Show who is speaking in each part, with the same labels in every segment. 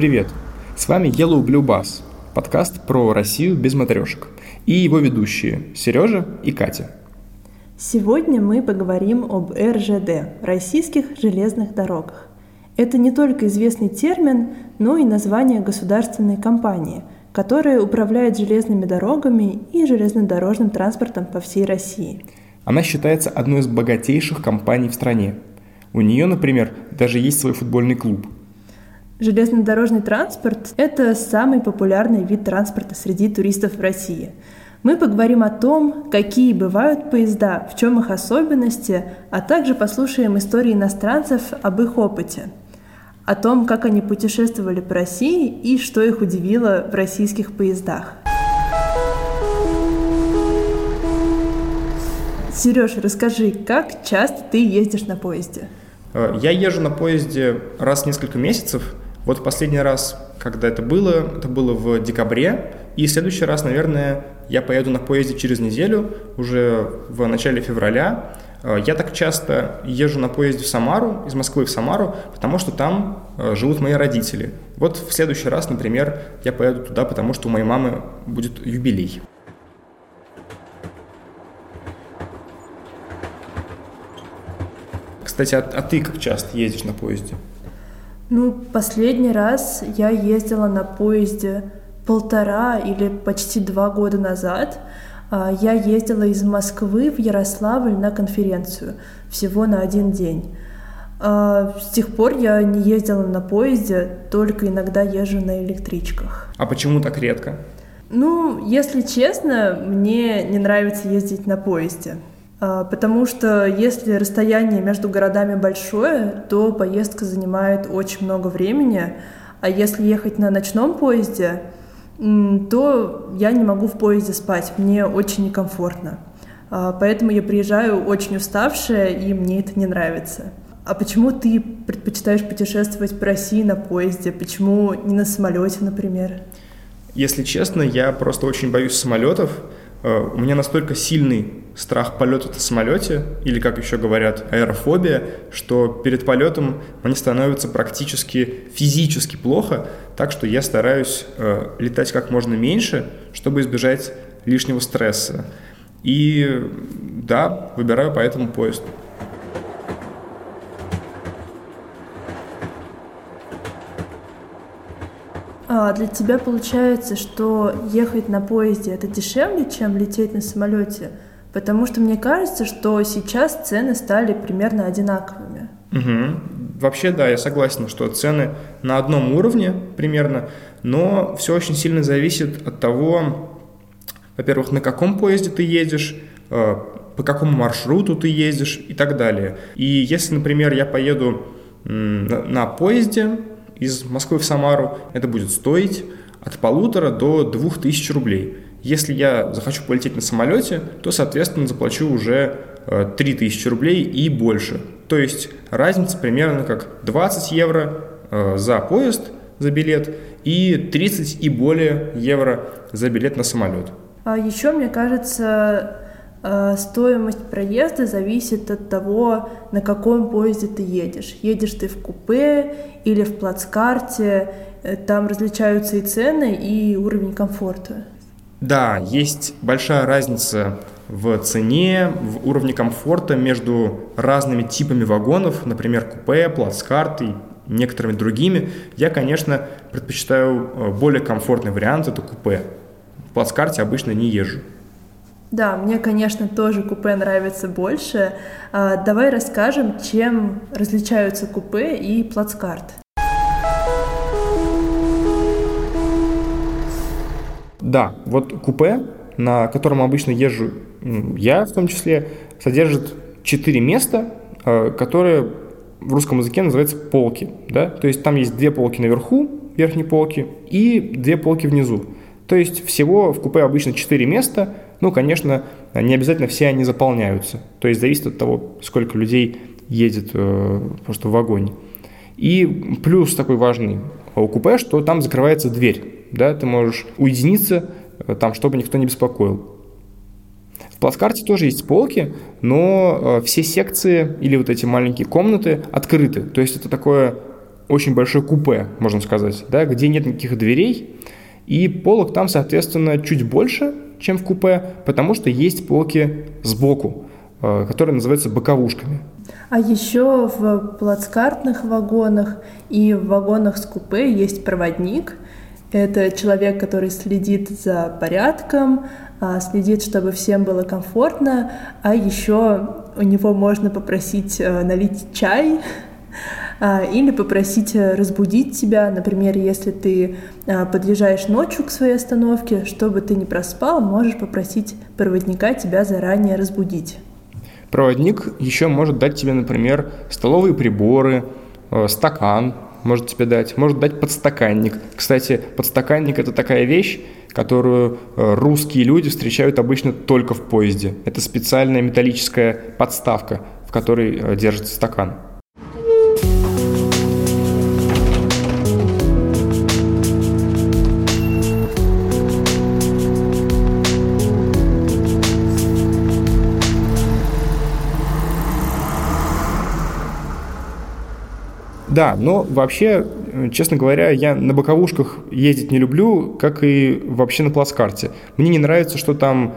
Speaker 1: Привет! С вами Yellow Blue Bus, подкаст про Россию без матрешек. И его ведущие Сережа и Катя.
Speaker 2: Сегодня мы поговорим об РЖД – российских железных дорогах. Это не только известный термин, но и название государственной компании, которая управляет железными дорогами и железнодорожным транспортом по всей России.
Speaker 1: Она считается одной из богатейших компаний в стране. У нее, например, даже есть свой футбольный клуб.
Speaker 2: Железнодорожный транспорт – это самый популярный вид транспорта среди туристов в России – мы поговорим о том, какие бывают поезда, в чем их особенности, а также послушаем истории иностранцев об их опыте, о том, как они путешествовали по России и что их удивило в российских поездах. Сереж, расскажи, как часто ты ездишь на поезде?
Speaker 1: Э, я езжу на поезде раз в несколько месяцев. Вот последний раз, когда это было, это было в декабре. И следующий раз, наверное, я поеду на поезде через неделю, уже в начале февраля. Э, я так часто езжу на поезде в Самару, из Москвы в Самару, потому что там э, живут мои родители. Вот в следующий раз, например, я поеду туда, потому что у моей мамы будет юбилей. Кстати, а, а ты как часто ездишь на поезде?
Speaker 2: Ну, последний раз я ездила на поезде полтора или почти два года назад а, я ездила из Москвы в Ярославль на конференцию всего на один день. А, с тех пор я не ездила на поезде, только иногда езжу на электричках.
Speaker 1: А почему так редко?
Speaker 2: Ну, если честно, мне не нравится ездить на поезде. А, потому что если расстояние между городами большое, то поездка занимает очень много времени, а если ехать на ночном поезде, то я не могу в поезде спать, мне очень некомфортно. А, поэтому я приезжаю очень уставшая, и мне это не нравится. А почему ты предпочитаешь путешествовать по России на поезде? Почему не на самолете, например?
Speaker 1: Если честно, я просто очень боюсь самолетов. Э, у меня настолько сильный страх полета на самолете, или, как еще говорят, аэрофобия, что перед полетом мне становится практически физически плохо, так что я стараюсь э, летать как можно меньше, чтобы избежать лишнего стресса. И да, выбираю поэтому поезд.
Speaker 2: А для тебя получается, что ехать на поезде это дешевле, чем лететь на самолете? Потому что мне кажется, что сейчас цены стали примерно одинаковыми.
Speaker 1: Угу. Вообще, да, я согласен, что цены на одном уровне примерно, но все очень сильно зависит от того, во-первых, на каком поезде ты едешь, э, по какому маршруту ты ездишь и так далее. И если, например, я поеду на поезде из Москвы в Самару, это будет стоить от полутора до двух тысяч рублей. Если я захочу полететь на самолете, то, соответственно, заплачу уже 3000 э, рублей и больше. То есть разница примерно как 20 евро э, за поезд, за билет, и 30 и более евро за билет на самолет.
Speaker 2: А еще, мне кажется, стоимость проезда зависит от того, на каком поезде ты едешь. Едешь ты в купе или в плацкарте, там различаются и цены, и уровень комфорта.
Speaker 1: Да, есть большая разница в цене, в уровне комфорта между разными типами вагонов, например, купе, плацкарт и некоторыми другими. Я, конечно, предпочитаю э, более комфортный вариант, это купе. В плацкарте обычно не езжу.
Speaker 2: Да, мне, конечно, тоже купе нравится больше. А, давай расскажем, чем различаются купе и плацкарт.
Speaker 1: Да, вот купе, на котором обычно езжу я в том числе, содержит четыре места, э, которые в русском языке называются полки. Да? То есть там есть две полки наверху, верхней полки, и две полки внизу. То есть всего в купе обычно четыре места. Ну, конечно, не обязательно все они заполняются. То есть зависит от того, сколько людей едет э, просто в вагоне. И плюс такой важный у купе, что там закрывается дверь да, ты можешь уединиться э, там, чтобы никто не беспокоил. В плацкарте тоже есть полки, но э, все секции или вот эти маленькие комнаты открыты. То есть это такое очень большое купе, можно сказать, да, где нет никаких дверей, и полок там, соответственно, чуть больше, чем в купе, потому что есть полки сбоку, э, которые называются боковушками.
Speaker 2: А еще в плацкартных вагонах и в вагонах с купе есть проводник. Это человек, который следит за порядком, а, следит, чтобы всем было комфортно, а еще у него можно попросить э, налить чай, или попросить э, разбудить тебя, например, если ты а, подъезжаешь ночью к своей остановке, чтобы ты не проспал, можешь попросить проводника тебя заранее разбудить.
Speaker 1: Проводник еще может дать тебе, например, столовые приборы, э, стакан, может тебе дать, может дать подстаканник. Кстати, подстаканник это такая вещь, которую э, русские люди встречают обычно только в поезде. Это специальная металлическая подставка, в которой держится стакан. Да, но вообще, честно говоря, я на боковушках ездить не люблю, как и вообще на плацкарте. Мне не нравится, что там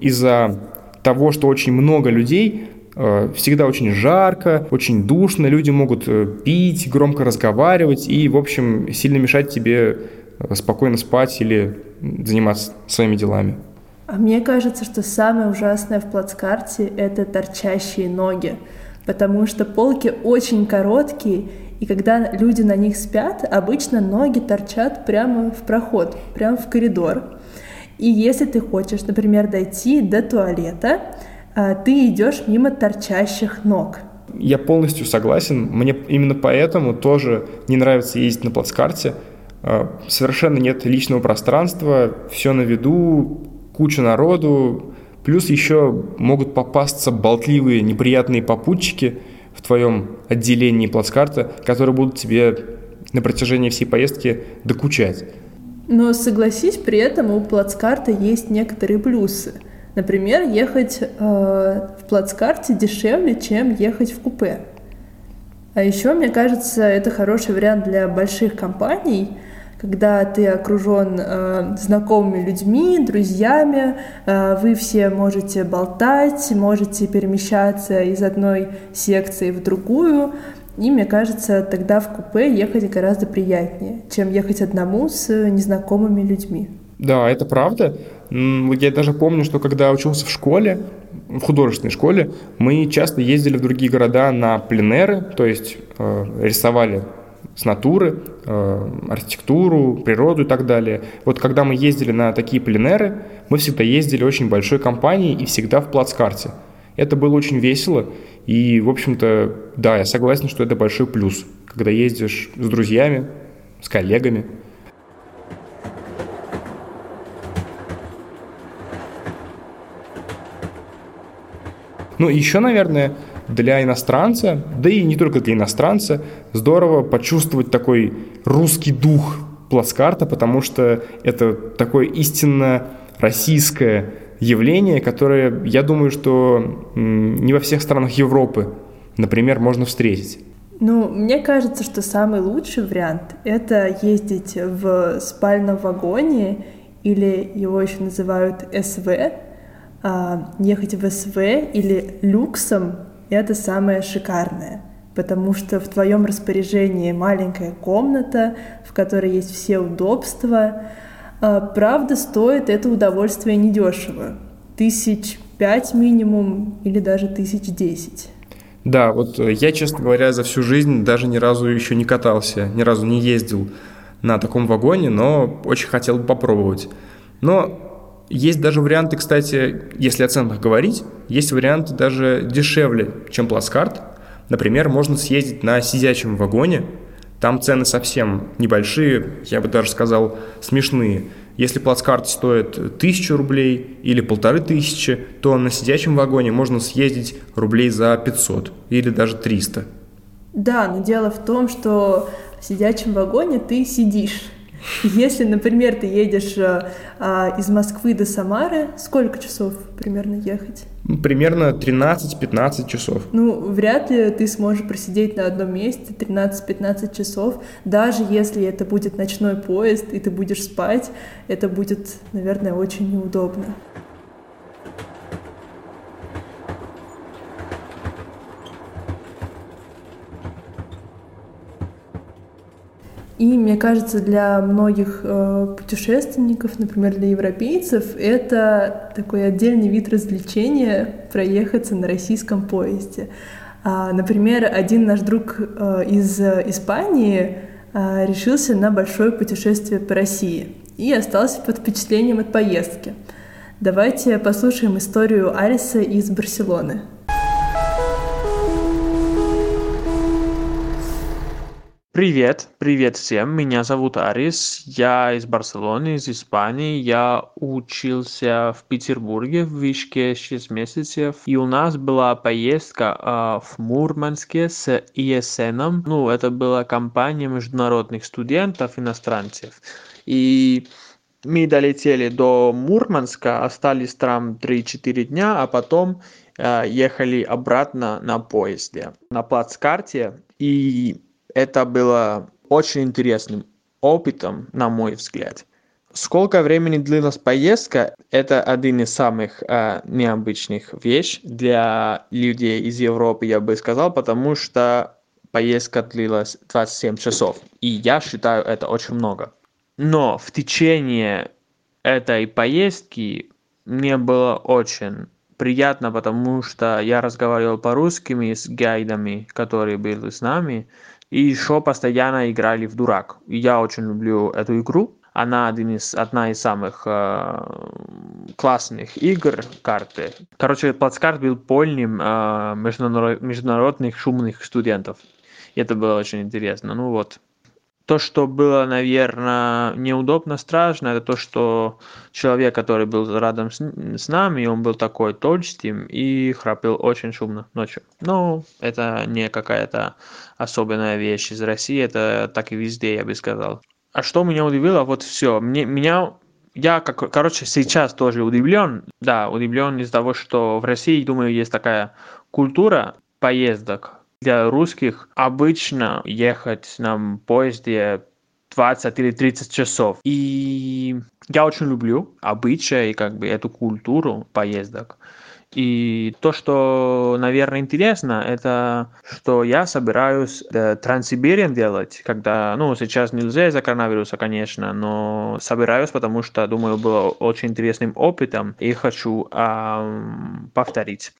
Speaker 1: из-за того, что очень много людей, э, всегда очень жарко, очень душно, люди могут э, пить, громко разговаривать и, в общем, сильно мешать тебе э, спокойно спать или заниматься своими делами.
Speaker 2: А мне кажется, что самое ужасное в плацкарте — это торчащие ноги потому что полки очень короткие, и когда люди на них спят, обычно ноги торчат прямо в проход, прямо в коридор. И если ты хочешь, например, дойти до туалета, а, ты идешь мимо торчащих ног.
Speaker 1: Я полностью согласен. Мне именно поэтому тоже не нравится ездить на плацкарте. А, совершенно нет личного пространства, все на виду, куча народу, Плюс еще могут попасться болтливые, неприятные попутчики в твоем отделении плацкарта, которые будут тебе на протяжении всей поездки докучать.
Speaker 2: Но согласись, при этом у плацкарта есть некоторые плюсы. Например, ехать э, в плацкарте дешевле, чем ехать в купе. А еще, мне кажется, это хороший вариант для больших компаний, когда ты окружен э, знакомыми людьми, друзьями, э, вы все можете болтать, можете перемещаться из одной секции в другую. И мне кажется, тогда в купе ехать гораздо приятнее, чем ехать одному с незнакомыми людьми.
Speaker 1: Да, это правда. Я даже помню, что когда учился в школе, в художественной школе, мы часто ездили в другие города на пленеры, то есть э, рисовали с натуры, архитектуру, природу и так далее. Вот когда мы ездили на такие пленеры, мы всегда ездили очень большой компанией и всегда в плацкарте. Это было очень весело, и, в общем-то, да, я согласен, что это большой плюс, когда ездишь с друзьями, с коллегами. Ну, еще, наверное, для иностранца, да и не только для иностранца, здорово почувствовать такой русский дух плацкарта, потому что это такое истинно российское явление, которое, я думаю, что не во всех странах Европы, например, можно встретить.
Speaker 2: Ну, мне кажется, что самый лучший вариант — это ездить в спальном вагоне, или его еще называют СВ, а, ехать в СВ или люксом это самое шикарное, потому что в твоем распоряжении маленькая комната, в которой есть все удобства. А, правда, стоит это удовольствие недешево. Тысяч пять минимум или даже тысяч десять.
Speaker 1: Да, вот э, я, честно говоря, за всю жизнь даже ни разу еще не катался, ни разу не ездил на таком вагоне, но очень хотел бы попробовать. Но есть даже варианты, кстати, если о ценах говорить, есть варианты даже дешевле, чем плацкарт. Например, можно съездить на сидячем вагоне, там цены совсем небольшие, я бы даже сказал, смешные. Если плацкарт стоит тысячу рублей или полторы тысячи, то на сидячем вагоне можно съездить рублей за 500 или даже 300.
Speaker 2: Да, но дело в том, что в сидячем вагоне ты сидишь, если, например, ты едешь а, из Москвы до Самары, сколько часов примерно ехать?
Speaker 1: Примерно 13-15 часов.
Speaker 2: Ну, вряд ли ты сможешь просидеть на одном месте 13-15 часов, даже если это будет ночной поезд, и ты будешь спать, это будет, наверное, очень неудобно. И мне кажется, для многих э, путешественников, например, для европейцев, это такой отдельный вид развлечения проехаться на российском поезде. А, например, один наш друг э, из Испании э, решился на большое путешествие по России и остался под впечатлением от поездки. Давайте послушаем историю Ариса из Барселоны.
Speaker 3: Привет, привет всем, меня зовут Арис, я из Барселоны, из Испании, я учился в Петербурге в вышке 6 месяцев, и у нас была поездка э, в Мурманске с ИСН, ну, это была компания международных студентов, иностранцев, и мы долетели до Мурманска, остались там 3-4 дня, а потом э, ехали обратно на поезде на плацкарте, и это было очень интересным опытом, на мой взгляд. Сколько времени длилась поездка, это один из самых э, необычных вещей для людей из Европы, я бы сказал, потому что поездка длилась 27 часов. И я считаю это очень много. Но в течение этой поездки мне было очень приятно, потому что я разговаривал по-русски с гайдами, которые были с нами, и еще постоянно играли в дурак. Я очень люблю эту игру. Она один из, одна из самых э, классных игр карты. Короче, плацкарт был полным э, международ, международных шумных студентов. И это было очень интересно. Ну вот, то, что было, наверное, неудобно, страшно, это то, что человек, который был рядом с, нами, он был такой толстым и храпел очень шумно ночью. Ну, это не какая-то особенная вещь из России, это так и везде, я бы сказал. А что меня удивило, вот все, мне, меня я, как, короче, сейчас тоже удивлен, да, удивлен из-за того, что в России, думаю, есть такая культура поездок, для русских обычно ехать на поезде 20 или 30 часов. И я очень люблю обычаи, как бы эту культуру поездок. И то, что, наверное, интересно, это что я собираюсь э, делать, когда, ну, сейчас нельзя из-за коронавируса, конечно, но собираюсь, потому что, думаю, было очень интересным опытом и хочу э, повторить.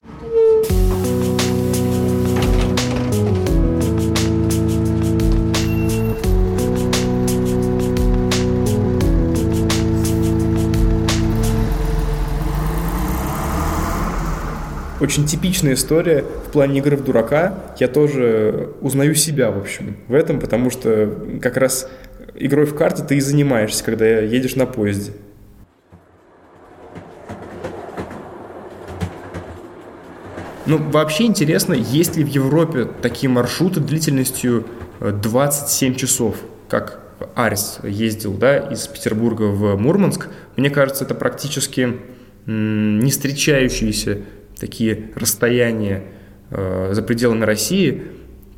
Speaker 1: Очень типичная история в плане игры в дурака. Я тоже узнаю себя, в общем, в этом, потому что как раз игрой в карты ты и занимаешься, когда едешь на поезде. Ну, вообще интересно, есть ли в Европе такие маршруты длительностью 27 э, часов, как Арис ездил, да, из Петербурга в Мурманск. Мне кажется, это практически не встречающиеся такие расстояния э, за пределами России.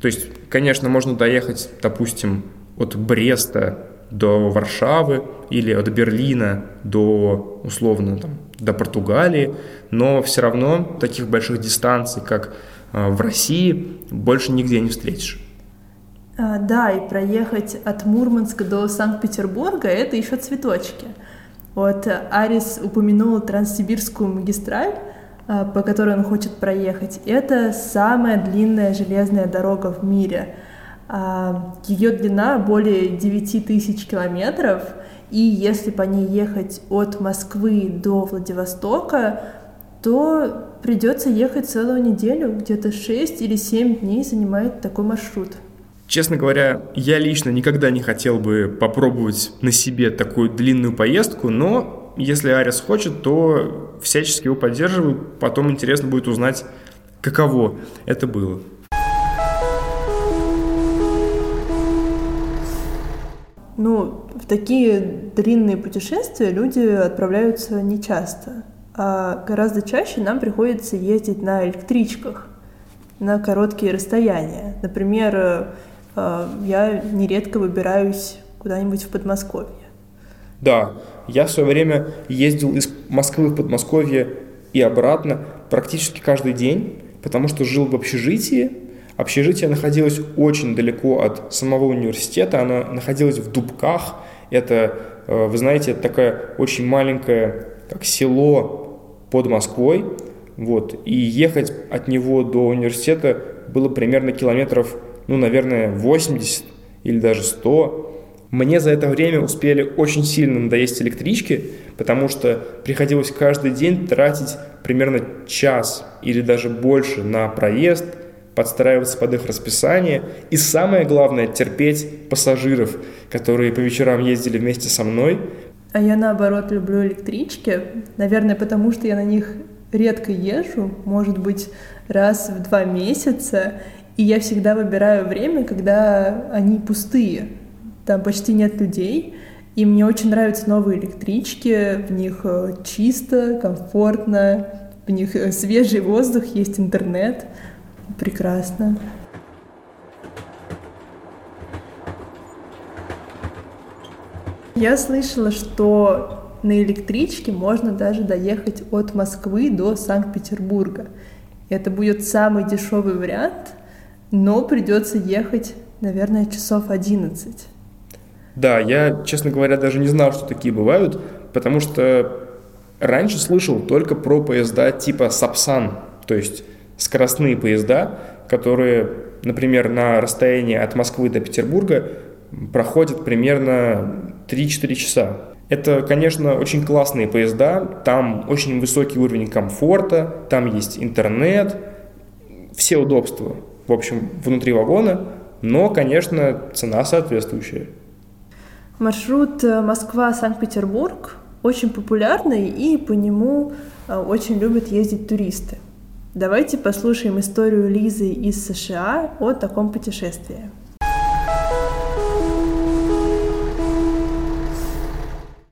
Speaker 1: То есть, конечно, можно доехать, допустим, от Бреста до Варшавы или от Берлина до, условно, там, до Португалии, но все равно таких больших дистанций, как э, в России, больше нигде не встретишь.
Speaker 2: А, да, и проехать от Мурманска до Санкт-Петербурга — это еще цветочки. Вот Арис упомянул Транссибирскую магистраль, по которой он хочет проехать. Это самая длинная железная дорога в мире. А, Ее длина более 9 тысяч километров, и если по ней ехать от Москвы до Владивостока, то придется ехать целую неделю, где-то 6 или 7 дней занимает такой маршрут.
Speaker 1: Честно говоря, я лично никогда не хотел бы попробовать на себе такую длинную поездку, но если Арис хочет, то всячески его поддерживаю. Потом интересно будет узнать, каково это было.
Speaker 2: Ну, в такие длинные путешествия люди отправляются нечасто. а гораздо чаще нам приходится ездить на электричках на короткие расстояния. Например, э, я нередко выбираюсь куда-нибудь в Подмосковье.
Speaker 1: Да, я в свое время ездил из Москвы в Подмосковье и обратно практически каждый день, потому что жил в общежитии. Общежитие находилось очень далеко от самого университета, оно находилось в Дубках. Это, э, вы знаете, такое очень маленькое как село под Москвой. Вот. И ехать от него до университета было примерно километров, ну, наверное, 80 или даже 100. Мне за это время успели очень сильно надоесть электрички, потому что приходилось каждый день тратить примерно час или даже больше на проезд, подстраиваться под их расписание и самое главное терпеть пассажиров, которые по вечерам ездили вместе со мной.
Speaker 2: А я наоборот люблю электрички, наверное, потому что я на них редко езжу, может быть, раз в два месяца, и я всегда выбираю время, когда они пустые, там почти нет людей, и мне очень нравятся новые электрички, в них э, чисто, комфортно, в них э, свежий воздух, есть интернет. Прекрасно. Я слышала, что на электричке можно даже доехать от Москвы до Санкт-Петербурга. Это будет самый дешевый вариант, но придется ехать, наверное, часов 11.
Speaker 1: Да, я, честно говоря, даже не знал, что такие бывают, потому что раньше слышал только про поезда типа Сапсан, то есть скоростные поезда, которые, например, на расстоянии от Москвы до Петербурга проходят примерно 3-4 часа. Это, конечно, очень классные поезда, там очень высокий уровень комфорта, там есть интернет, все удобства, в общем, внутри вагона, но, конечно, цена соответствующая.
Speaker 2: Маршрут э, Москва-Санкт-Петербург очень популярный, и по нему э, очень любят ездить туристы. Давайте послушаем историю Лизы из США о таком путешествии.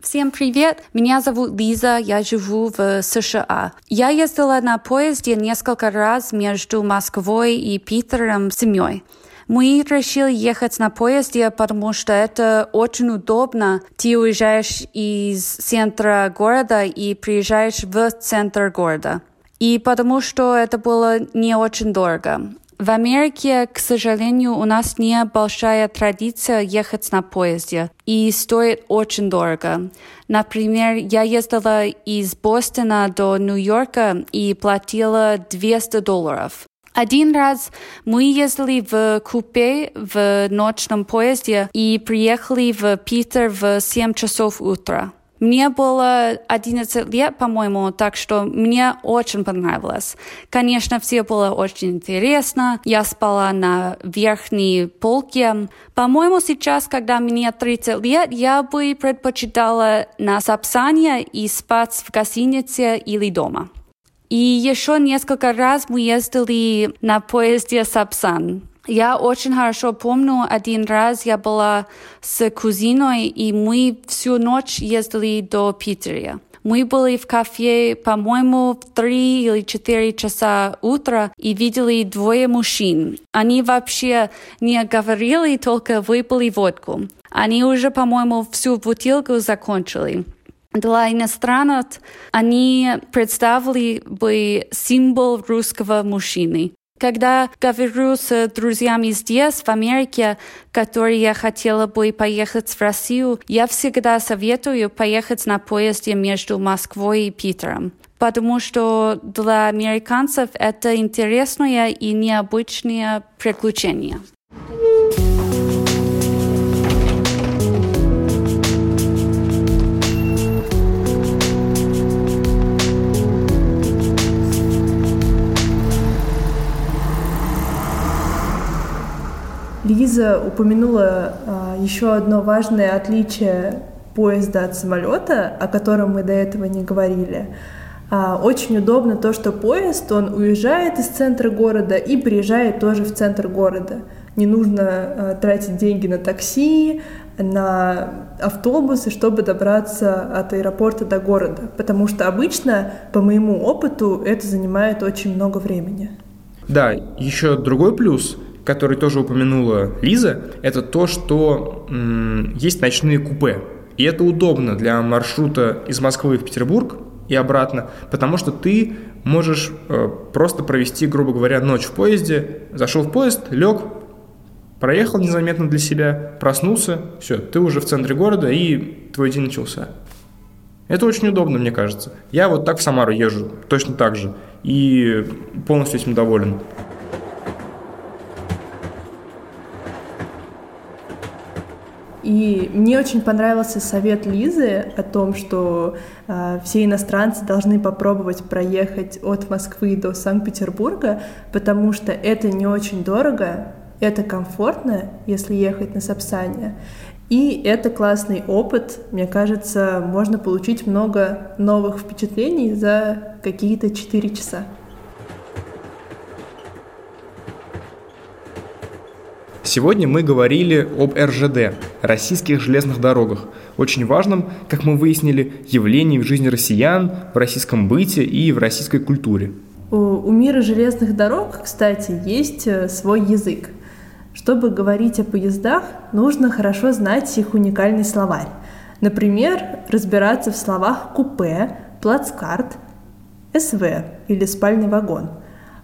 Speaker 4: Всем привет! Меня зовут Лиза, я живу в США. Я ездила на поезде несколько раз между Москвой и Питером с семьей. Мы решили ехать на поезде, потому что это очень удобно. Ты уезжаешь из центра города и приезжаешь в центр города. И потому что это было не очень дорого. В Америке, к сожалению, у нас не большая традиция ехать на поезде, и стоит очень дорого. Например, я ездила из Бостона до Нью-Йорка и платила 200 долларов. Один раз мы ездили в купе в ночном поезде и приехали в Питер в 7 часов утра. Мне было 11 лет, по-моему, так что мне очень понравилось. Конечно, все было очень интересно. Я спала на верхней полке. По-моему, сейчас, когда мне 30 лет, я бы предпочитала на Сапсане и спать в гостинице или дома. И еще несколько раз мы ездили на поезде Сапсан. Я очень хорошо помню, один раз я была с кузиной, и мы всю ночь ездили до Питера. Мы были в кафе, по-моему, в три или четыре часа утра и видели двое мужчин. Они вообще не говорили, только выпили водку. Они уже, по-моему, всю бутылку закончили. Для иностранцев они представили бы символ русского мужчины. Когда говорю с друзьями здесь, в Америке, которые хотела бы поехать в Россию, я всегда советую поехать на поезде между Москвой и Питером, потому что для американцев это интересное и необычное приключение.
Speaker 2: Лиза упомянула а, еще одно важное отличие поезда от самолета, о котором мы до этого не говорили. А, очень удобно то, что поезд, он уезжает из центра города и приезжает тоже в центр города. Не нужно э, тратить деньги на такси, на автобусы, чтобы добраться от аэропорта до города. Потому что обычно, по моему опыту, это занимает очень много времени.
Speaker 1: Да, еще другой плюс, который тоже упомянула Лиза, это то, что есть ночные купе. И это удобно для маршрута из Москвы в Петербург и обратно, потому что ты можешь э, просто провести, грубо говоря, ночь в поезде, зашел в поезд, лег, проехал незаметно для себя, проснулся, все, ты уже в центре города и твой день начался. Это очень удобно, мне кажется. Я вот так в Самару езжу, точно так же, и полностью этим доволен.
Speaker 2: И мне очень понравился совет Лизы о том, что э, все иностранцы должны попробовать проехать от Москвы до Санкт-Петербурга, потому что это не очень дорого, это комфортно, если ехать на Сапсане. И это классный опыт. Мне кажется, можно получить много новых впечатлений за какие-то 4 часа.
Speaker 1: Сегодня мы говорили об РЖД – российских железных дорогах, очень важном, как мы выяснили, явлении в жизни россиян, в российском быте и в российской культуре.
Speaker 2: У, мира железных дорог, кстати, есть э, свой язык. Чтобы говорить о поездах, нужно хорошо знать их уникальный словарь. Например, разбираться в словах купе, плацкарт, СВ или спальный вагон –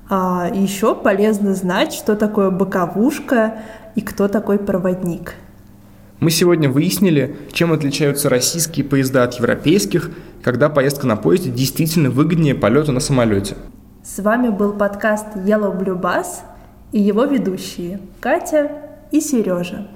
Speaker 2: а еще полезно знать, что такое боковушка и кто такой проводник.
Speaker 1: Мы сегодня выяснили, чем отличаются российские поезда от европейских, когда поездка на поезде действительно выгоднее полета на самолете.
Speaker 2: С вами был подкаст Yellow Blue Bus и его ведущие Катя и Сережа.